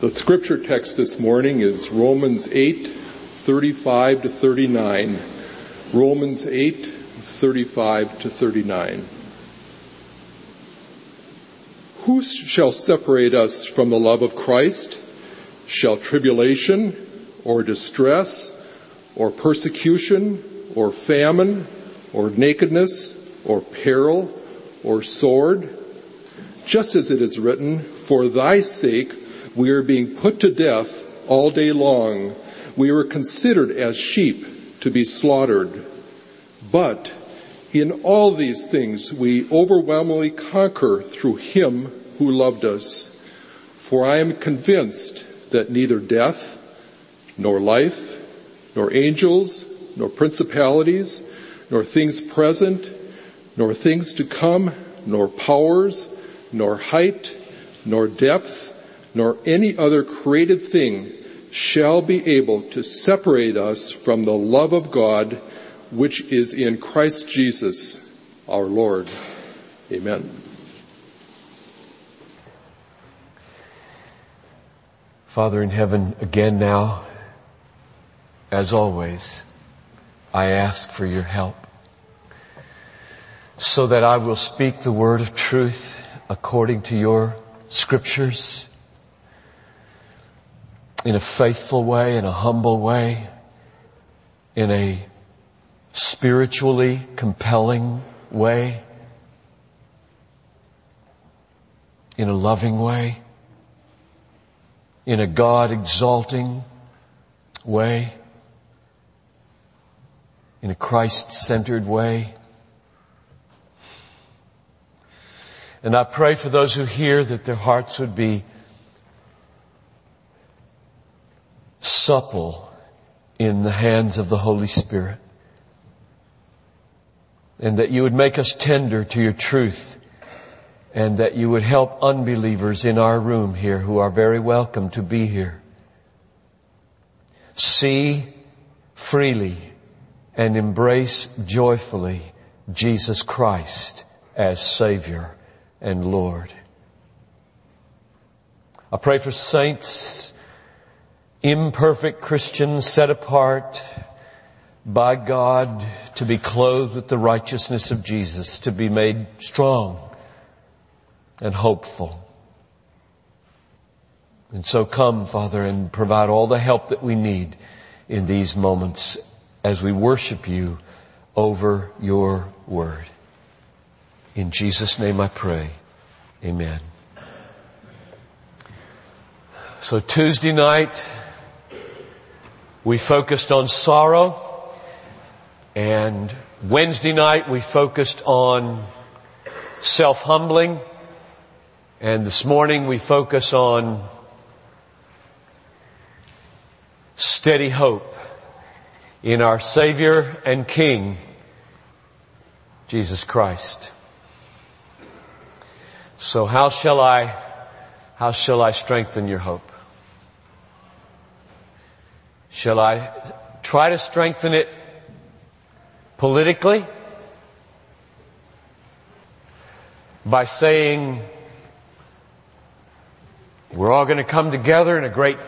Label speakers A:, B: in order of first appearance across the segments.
A: The scripture text this morning is Romans 8, 35 to 39. Romans 8, 35 to 39. Who shall separate us from the love of Christ? Shall tribulation or distress or persecution or famine or nakedness or peril or sword? Just as it is written, For thy sake we are being put to death all day long. We are considered as sheep to be slaughtered. But in all these things we overwhelmingly conquer through him who loved us. For I am convinced that neither death, nor life, nor angels, nor principalities, nor things present, nor things to come, nor powers, nor height, nor depth, nor any other created thing shall be able to separate us from the love of God which is in Christ Jesus our Lord. Amen.
B: Father in heaven, again now, as always, I ask for your help so that I will speak the word of truth according to your scriptures in a faithful way, in a humble way, in a spiritually compelling way, in a loving way, in a God exalting way, in a Christ centered way. And I pray for those who hear that their hearts would be supple in the hands of the Holy Spirit. And that you would make us tender to your truth. And that you would help unbelievers in our room here who are very welcome to be here. See freely and embrace joyfully Jesus Christ as Savior and Lord. I pray for saints, imperfect Christians set apart by God to be clothed with the righteousness of Jesus, to be made strong and hopeful. And so come, Father, and provide all the help that we need in these moments as we worship you over your word. In Jesus' name I pray. Amen. So Tuesday night, we focused on sorrow. And Wednesday night, we focused on self-humbling. And this morning, we focus on steady hope in our Savior and King, Jesus Christ. So how shall I, how shall I strengthen your hope? Shall I try to strengthen it politically? By saying, we're all going to come together in a great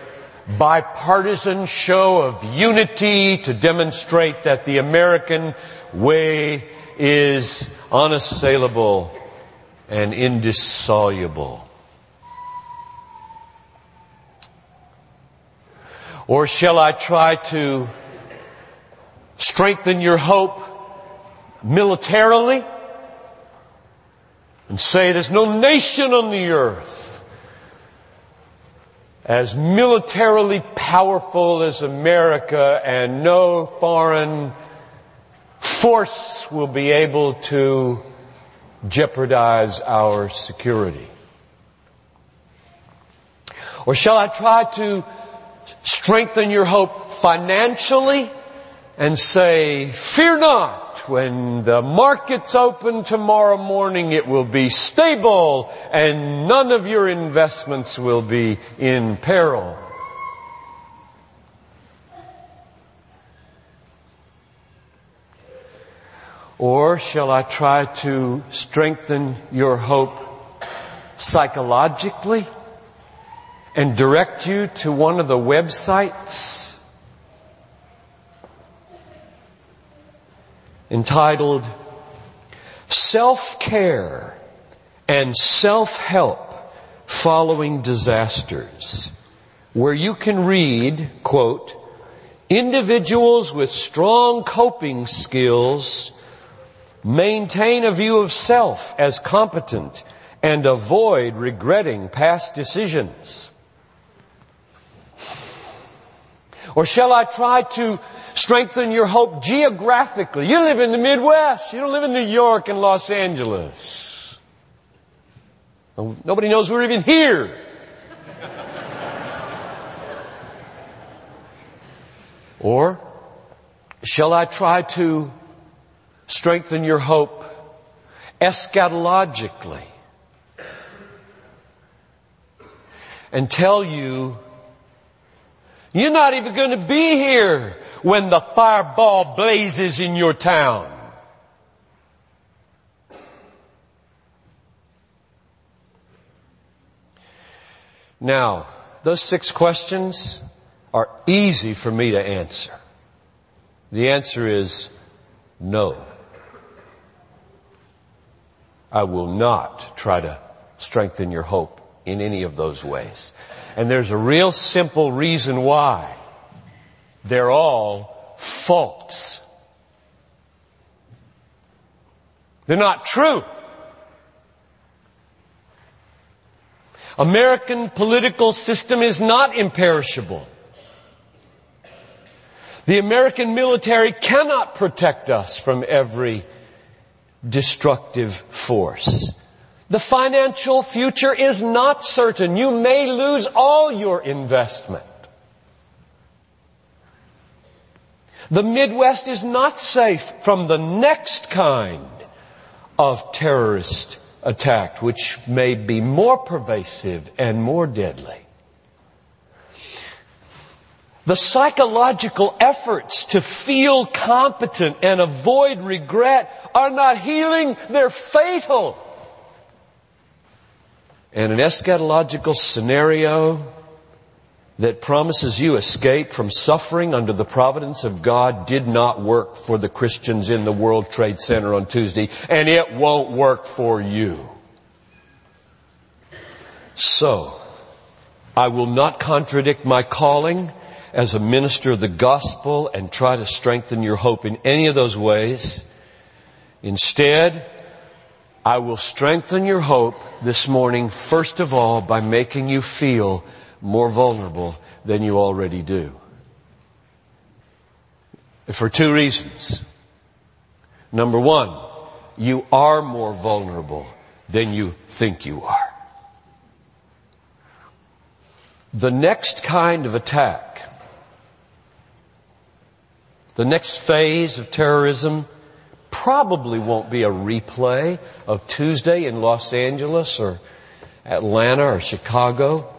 B: bipartisan show of unity to demonstrate that the American way is unassailable and indissoluble. Or shall I try to strengthen your hope militarily and say there's no nation on the earth as militarily powerful as America and no foreign force will be able to jeopardize our security? Or shall I try to strengthen your hope financially and say, fear not, when the markets open tomorrow morning it will be stable and none of your investments will be in peril. Or shall I try to strengthen your hope psychologically and direct you to one of the websites entitled Self-Care and Self-Help Following Disasters, where you can read, quote, individuals with strong coping skills maintain a view of self as competent and avoid regretting past decisions. Or shall I try to strengthen your hope geographically? You live in the Midwest. You don't live in New York and Los Angeles. Oh, nobody knows we're even here. Or shall I try to strengthen your hope eschatologically and tell you you're not even going to be here when the fireball blazes in your town. Now, those six questions are easy for me to answer. The answer is no. I will not try to strengthen your hope in any of those ways. And there's a real simple reason why. They're all false. They're not true. American political system is not imperishable. The American military cannot protect us from every destructive force. The financial future is not certain. You may lose all your investment. The Midwest is not safe from the next kind of terrorist attack, which may be more pervasive and more deadly. The psychological efforts to feel competent and avoid regret are not healing, they're fatal. And an eschatological scenario that promises you escape from suffering under the providence of God did not work for the Christians in the World Trade Center on Tuesday, and it won't work for you. So, I will not contradict my calling as a minister of the gospel and try to strengthen your hope in any of those ways. Instead, I will strengthen your hope this morning, first of all, by making you feel more vulnerable than you already do. For two reasons. Number one, you are more vulnerable than you think you are. The next kind of attack, the next phase of terrorism probably won't be a replay of Tuesday in Los Angeles or Atlanta or Chicago.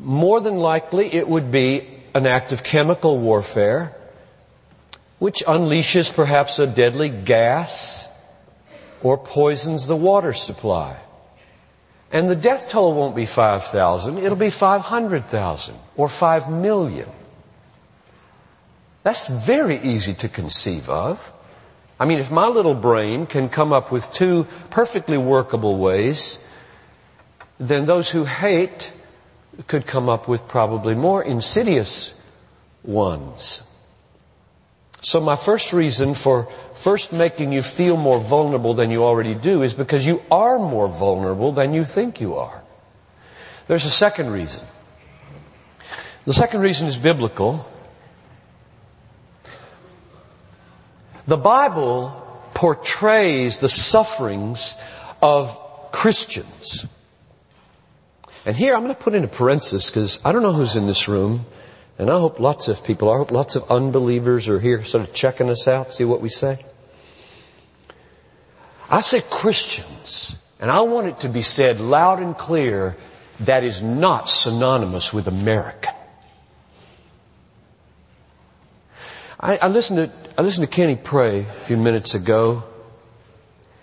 B: More than likely it would be an act of chemical warfare which unleashes perhaps a deadly gas or poisons the water supply. And the death toll won't be 5,000, it'll be 500,000 or 5 million. That's very easy to conceive of. I mean, if my little brain can come up with two perfectly workable ways, then those who hate could come up with probably more insidious ones. So my first reason for first making you feel more vulnerable than you already do is because you are more vulnerable than you think you are. There's a second reason. The second reason is biblical. The Bible portrays the sufferings of Christians. And here I'm going to put in a parenthesis because I don't know who's in this room. And I hope lots of people, I hope lots of unbelievers are here sort of checking us out, see what we say. I say Christians, and I want it to be said loud and clear, that is not synonymous with American. I, I listened to I listened to Kenny pray a few minutes ago,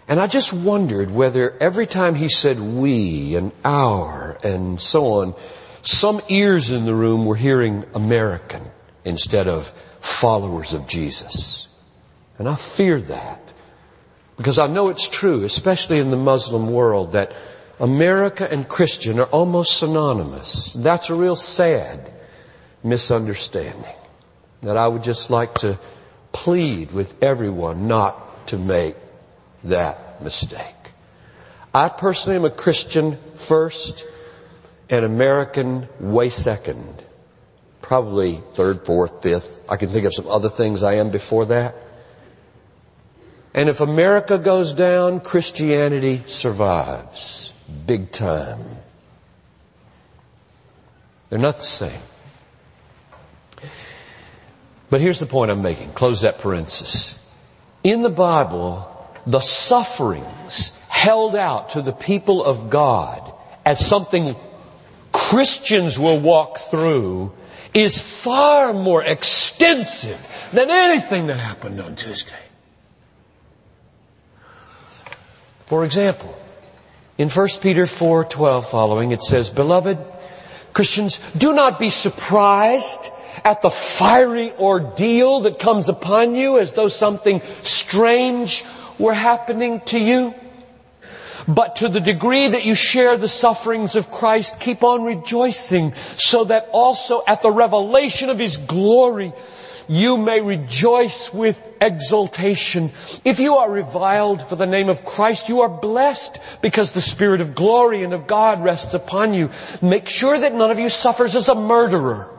B: And I just wondered whether every time he said we and our and so on, some ears in the room were hearing American instead of followers of Jesus. And I fear that. Because I know it's true, especially in the Muslim world, that America and Christian are almost synonymous. That's a real sad misunderstanding that I would just like to plead with everyone not to make that mistake. I personally am a Christian first an American way second. Probably third, fourth, fifth. I can think of some other things I am before that. And if America goes down, Christianity survives. Big time. They're not the same. But here's the point I'm making. Close that parenthesis. In the Bible, the sufferings held out to the people of God as something Christians will walk through is far more extensive than anything that happened on Tuesday. For example, in 1 Peter 4:12 following it says, "Beloved Christians, do not be surprised at the fiery ordeal that comes upon you as though something strange were happening to you. But to the degree that you share the sufferings of Christ, keep on rejoicing so that also at the revelation of His glory, you may rejoice with exultation. If you are reviled for the name of Christ, you are blessed because the Spirit of glory and of God rests upon you. Make sure that none of you suffers as a murderer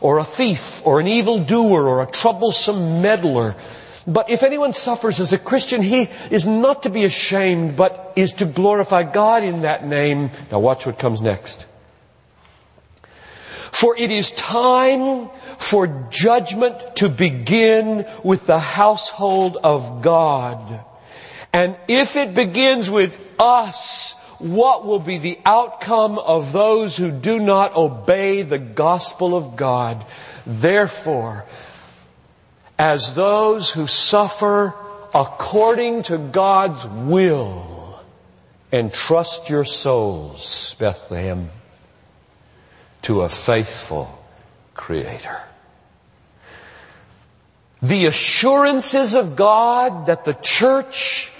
B: or a thief or an evildoer or a troublesome meddler. But if anyone suffers as a Christian, he is not to be ashamed, but is to glorify God in that name. Now watch what comes next. For it is time for judgment to begin with the household of God. And if it begins with us, what will be the outcome of those who do not obey the gospel of God? Therefore, as those who suffer according to God's will, entrust your souls, Bethlehem, to a faithful Creator. The assurances of God that the church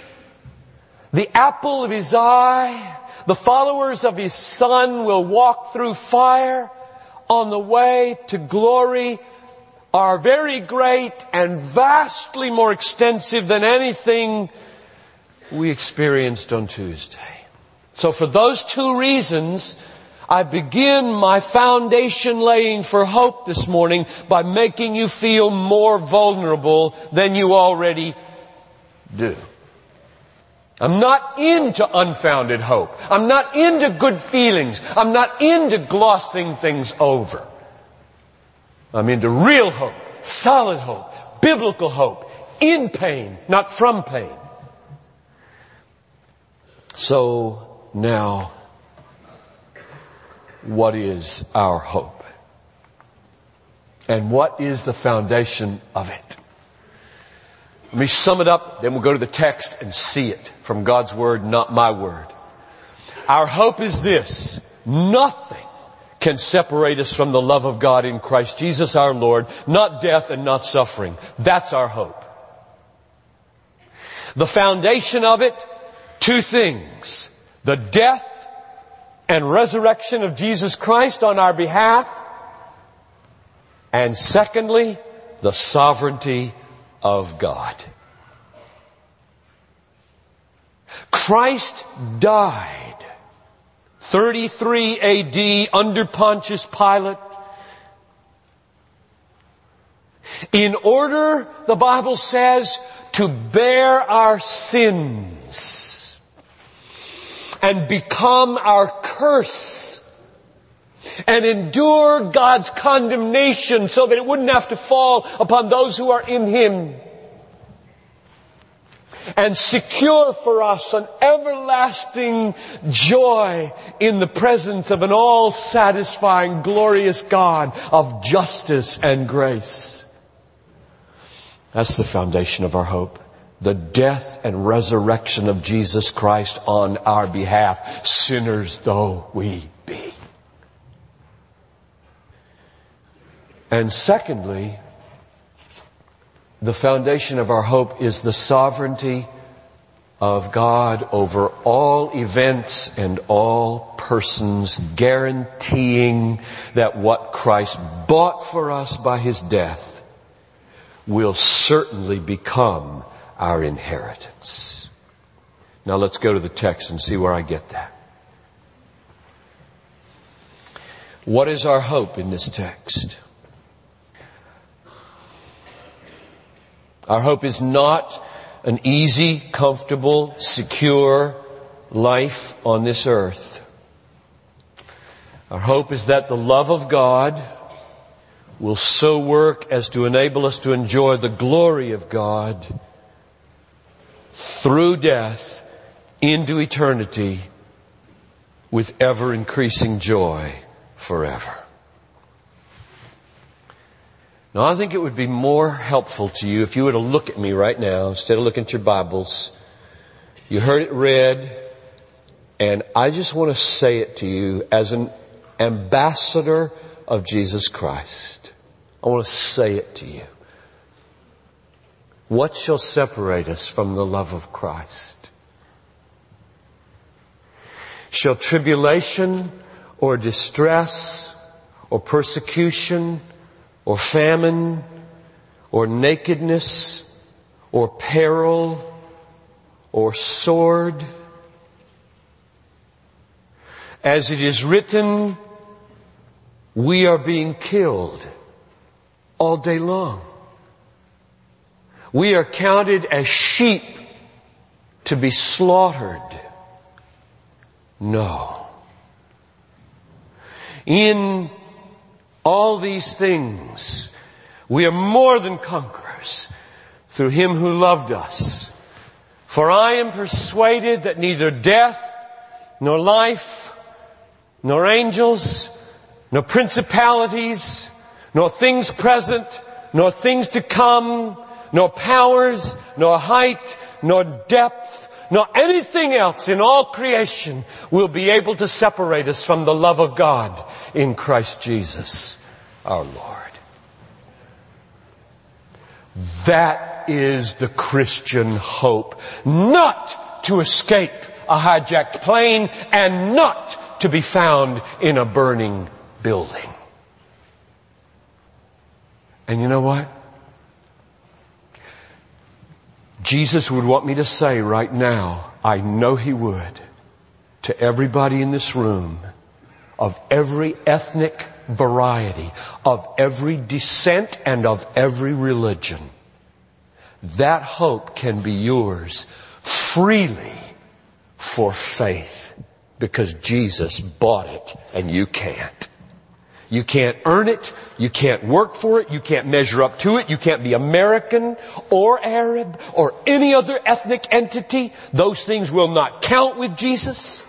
B: the apple of his eye, the followers of his son will walk through fire on the way to glory are very great and vastly more extensive than anything we experienced on Tuesday. So for those two reasons, I begin my foundation laying for hope this morning by making you feel more vulnerable than you already do. I'm not into unfounded hope. I'm not into good feelings. I'm not into glossing things over. I'm into real hope, solid hope, biblical hope, in pain, not from pain. So now, what is our hope? And what is the foundation of it? Let me sum it up, then we'll go to the text and see it from God's Word, not my word. Our hope is this. Nothing can separate us from the love of God in Christ Jesus our Lord, not death and not suffering. That's our hope. The foundation of it, two things. The death and resurrection of Jesus Christ on our behalf. And secondly, the sovereignty of God. Christ died 33 AD under Pontius Pilate in order, the Bible says, to bear our sins and become our curse and endure God's condemnation so that it wouldn't have to fall upon those who are in Him. And secure for us an everlasting joy in the presence of an all-satisfying, glorious God of justice and grace. That's the foundation of our hope. the death and resurrection of Jesus Christ on our behalf, sinners though we be. And secondly, the foundation of our hope is the sovereignty of God over all events and all persons, guaranteeing that what Christ bought for us by His death will certainly become our inheritance. Now let's go to the text and see where I get that. What is our hope in this text? Our hope is not an easy, comfortable, secure life on this earth. Our hope is that the love of God will so work as to enable us to enjoy the glory of God through death into eternity with ever increasing joy forever. Now I think it would be more helpful to you if you were to look at me right now instead of looking at your Bibles. You heard it read and I just want to say it to you as an ambassador of Jesus Christ. I want to say it to you. What shall separate us from the love of Christ? Shall tribulation or distress or persecution or famine or nakedness or peril or sword? As it is written, we are being killed all day long. We are counted as sheep to be slaughtered. No. In all these things, we are more than conquerors through Him who loved us. For I am persuaded that neither death, nor life, nor angels, nor principalities, nor things present, nor things to come, nor powers, nor height, nor depth, nor anything else in all creation will be able to separate us from the love of God in Christ Jesus our Lord. That is the Christian hope. Not to escape a hijacked plane and not to be found in a burning building. And you know what? Jesus would want me to say right now, I know He would, to everybody in this room, of every ethnic variety, of every descent and of every religion. That hope can be yours freely for faith because Jesus bought it and you can't. You can't earn it. You can't work for it. You can't measure up to it. You can't be American or Arab or any other ethnic entity. Those things will not count with Jesus.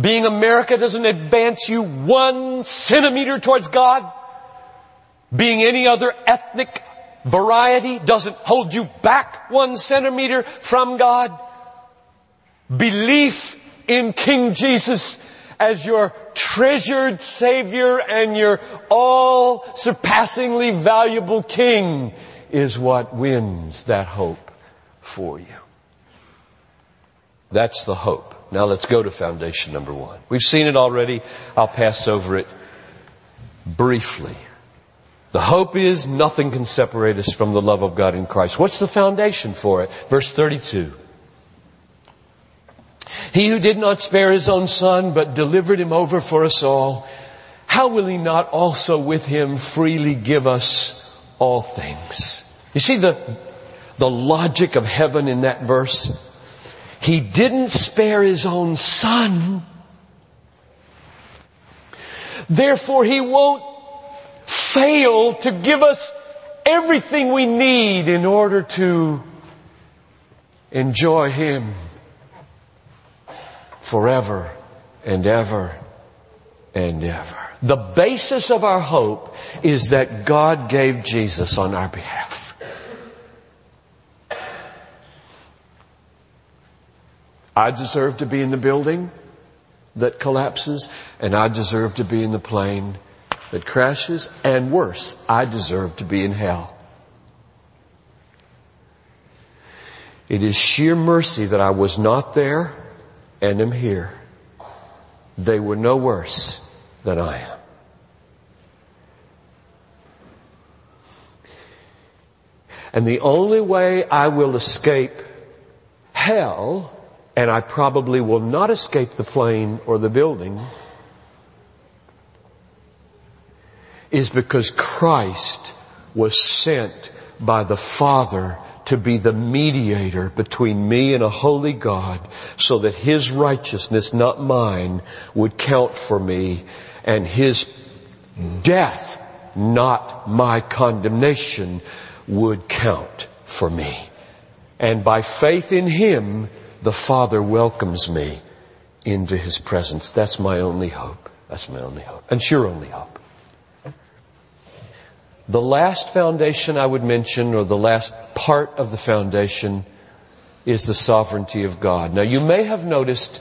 B: Being America doesn't advance you one centimeter towards God. Being any other ethnic variety doesn't hold you back one centimeter from God. Belief in King Jesus as your treasured Savior and your all surpassingly valuable King is what wins that hope for you. That's the hope. Now let's go to foundation number one. We've seen it already. I'll pass over it briefly. The hope is nothing can separate us from the love of God in Christ. What's the foundation for it? Verse 32. He who did not spare his own son, but delivered him over for us all, how will he not also with him freely give us all things? You see the, the logic of heaven in that verse? He didn't spare his own son. Therefore he won't fail to give us everything we need in order to enjoy him forever and ever and ever. The basis of our hope is that God gave Jesus on our behalf. I deserve to be in the building that collapses, and I deserve to be in the plane that crashes, and worse, I deserve to be in hell. It is sheer mercy that I was not there and am here. They were no worse than I am. And the only way I will escape hell, and I probably will not escape the plane or the building, is because Christ was sent by the Father to be the mediator between me and a holy God so that His righteousness, not mine, would count for me and His death, not my condemnation, would count for me. And by faith in Him, the Father welcomes me into His presence. That's my only hope. That's my only hope. And it's your only hope. The last foundation I would mention, or the last part of the foundation, is the sovereignty of God. Now you may have noticed,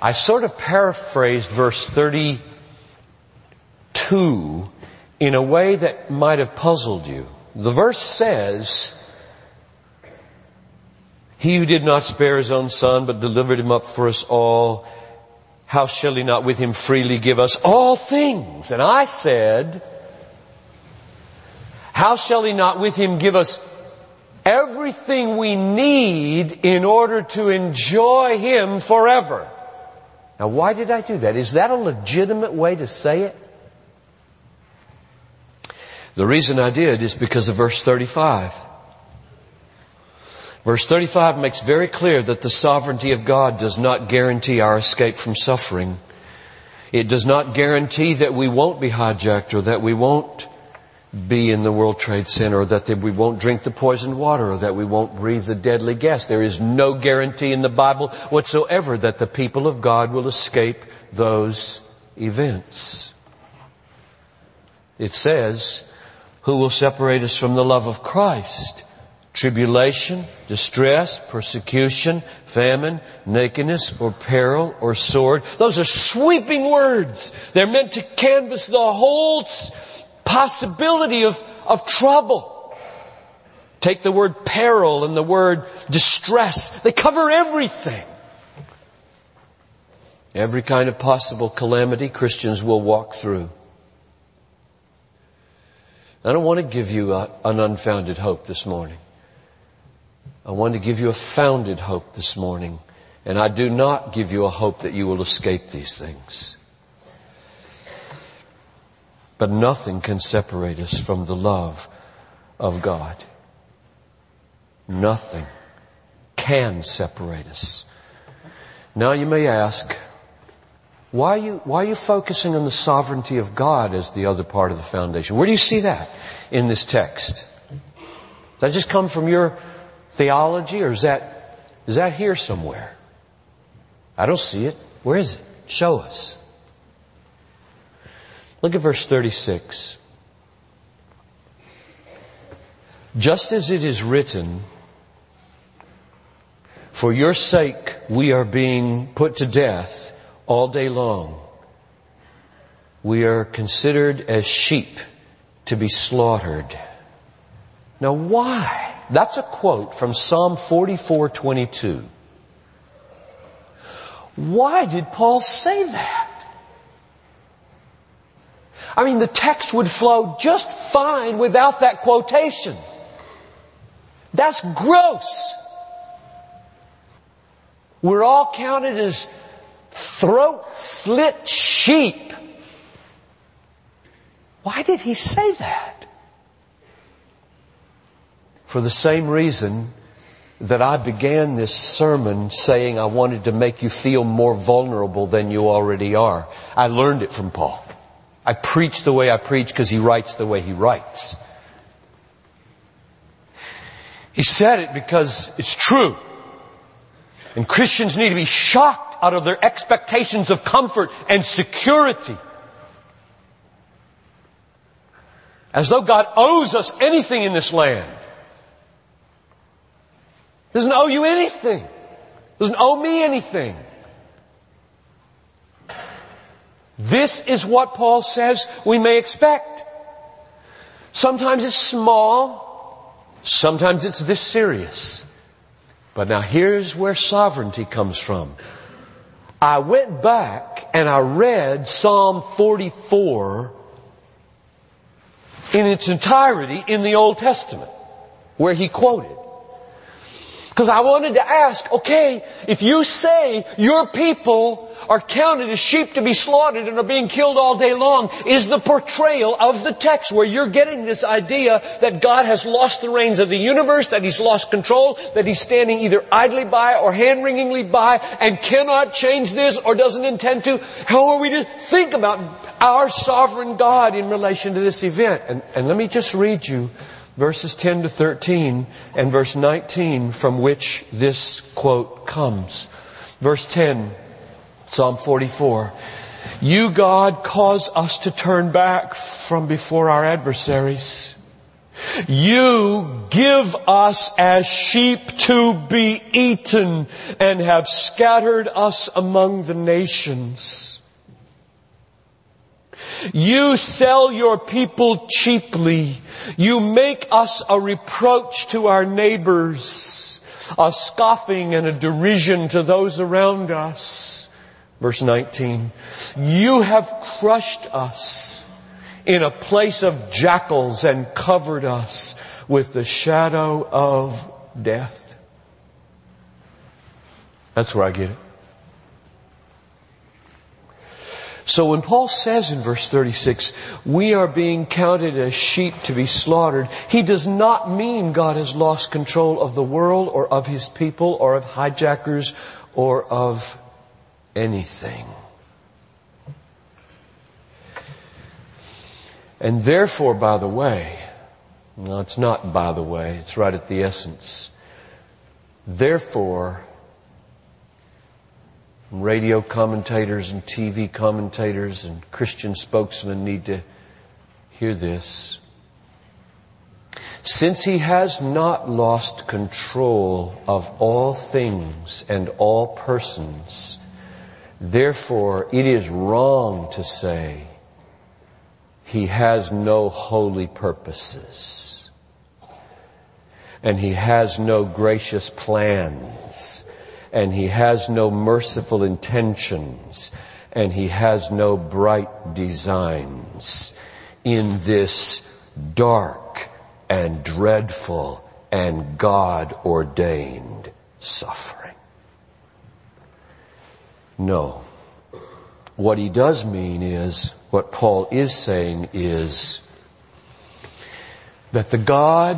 B: I sort of paraphrased verse 32 in a way that might have puzzled you. The verse says, He who did not spare his own son, but delivered him up for us all, how shall he not with him freely give us all things? And I said, how shall he not with him give us everything we need in order to enjoy him forever? Now why did I do that? Is that a legitimate way to say it? The reason I did is because of verse 35. Verse 35 makes very clear that the sovereignty of God does not guarantee our escape from suffering. It does not guarantee that we won't be hijacked or that we won't be in the World Trade Center or that we won't drink the poisoned water or that we won't breathe the deadly gas. There is no guarantee in the Bible whatsoever that the people of God will escape those events. It says, who will separate us from the love of Christ? Tribulation, distress, persecution, famine, nakedness, or peril, or sword. Those are sweeping words. They're meant to canvas the whole possibility of, of trouble. Take the word peril and the word distress. They cover everything. Every kind of possible calamity Christians will walk through. I don't want to give you a, an unfounded hope this morning. I want to give you a founded hope this morning. And I do not give you a hope that you will escape these things. But nothing can separate us from the love of God. Nothing can separate us. Now you may ask, why are you, why are you focusing on the sovereignty of God as the other part of the foundation? Where do you see that in this text? Does that just come from your theology or is that, is that here somewhere? I don't see it. Where is it? Show us. Look at verse 36. Just as it is written, for your sake we are being put to death all day long. We are considered as sheep to be slaughtered. Now why? That's a quote from Psalm 44:22. Why did Paul say that? I mean, the text would flow just fine without that quotation. That's gross. We're all counted as throat slit sheep. Why did he say that? For the same reason that I began this sermon saying I wanted to make you feel more vulnerable than you already are. I learned it from Paul. I preach the way I preach because he writes the way he writes. He said it because it's true. And Christians need to be shocked out of their expectations of comfort and security. As though God owes us anything in this land. Doesn't owe you anything. Doesn't owe me anything. This is what Paul says we may expect. Sometimes it's small, sometimes it's this serious. But now here's where sovereignty comes from. I went back and I read Psalm 44 in its entirety in the Old Testament, where he quoted. Because I wanted to ask, okay, if you say your people are counted as sheep to be slaughtered and are being killed all day long, is the portrayal of the text where you're getting this idea that God has lost the reins of the universe, that He's lost control, that He's standing either idly by or hand-wringingly by and cannot change this or doesn't intend to? How are we to think about our sovereign God in relation to this event? And, and let me just read you verses 10 to 13 and verse 19 from which this quote comes. Verse 10, Psalm 44. You, God, cause us to turn back from before our adversaries. You give us as sheep to be eaten and have scattered us among the nations. You sell your people cheaply. You make us a reproach to our neighbors, a scoffing and a derision to those around us. Verse 19. You have crushed us in a place of jackals and covered us with the shadow of death. That's where I get it. So when Paul says in verse 36, we are being counted as sheep to be slaughtered, he does not mean God has lost control of the world or of his people or of hijackers or of anything. And therefore, by the way, no, it's not by the way, it's right at the essence. Therefore, radio commentators and TV commentators and Christian spokesmen need to hear this. Since he has not lost control of all things and all persons, therefore it is wrong to say he has no holy purposes and he has no gracious plans and he has no merciful intentions, and he has no bright designs in this dark and dreadful and God ordained suffering. No. What he does mean is, what Paul is saying is, that the God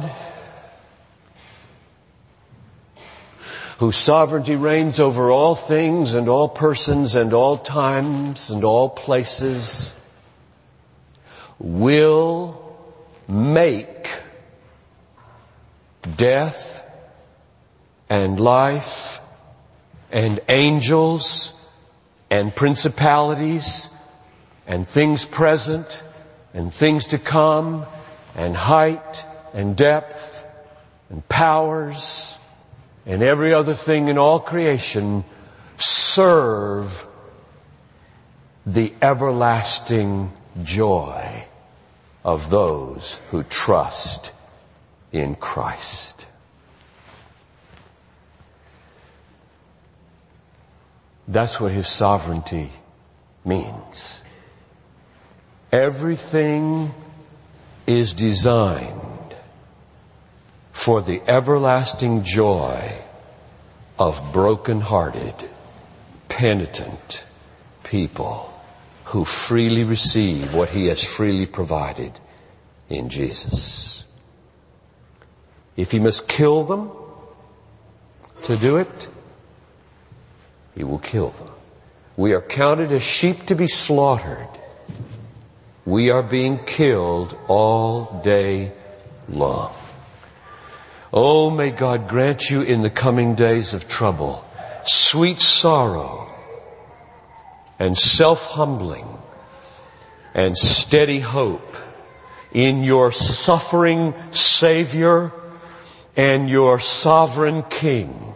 B: whose sovereignty reigns over all things and all persons and all times and all places, will make death and life and angels and principalities and things present and things to come and height and depth and powers and every other thing in all creation serve the everlasting joy of those who trust in Christ. That's what His sovereignty means. Everything is designed for the everlasting joy of broken-hearted, penitent people who freely receive what He has freely provided in Jesus. If He must kill them to do it, He will kill them. We are counted as sheep to be slaughtered. We are being killed all day long. Oh, may God grant you in the coming days of trouble sweet sorrow and self-humbling and steady hope in your suffering Savior and your sovereign King,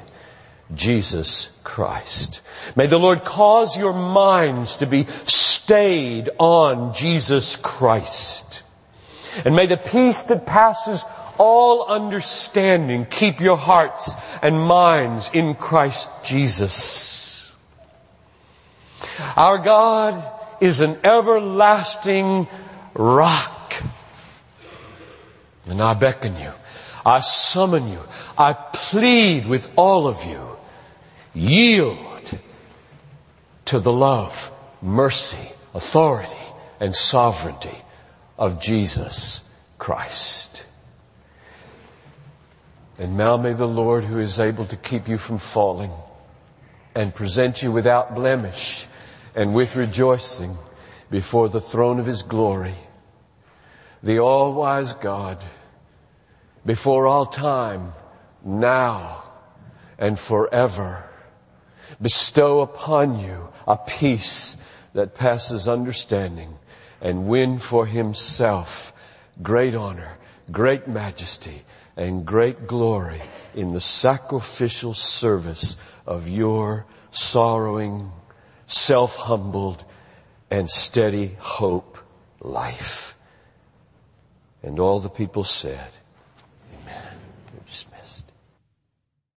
B: Jesus Christ. May the Lord cause your minds to be stayed on Jesus Christ. And may the peace that passes all understanding keep your hearts and minds in Christ Jesus. Our God is an everlasting rock. And I beckon you, I summon you, I plead with all of you, yield to the love, mercy, authority, and sovereignty of Jesus Christ. And now may the Lord who is able to keep you from falling and present you without blemish and with rejoicing before the throne of His glory, the all-wise God, before all time, now and forever, bestow upon you a peace that passes understanding and win for Himself great honor, great majesty, and great glory in the sacrificial service of your sorrowing, self-humbled, and steady hope life. And all the people said.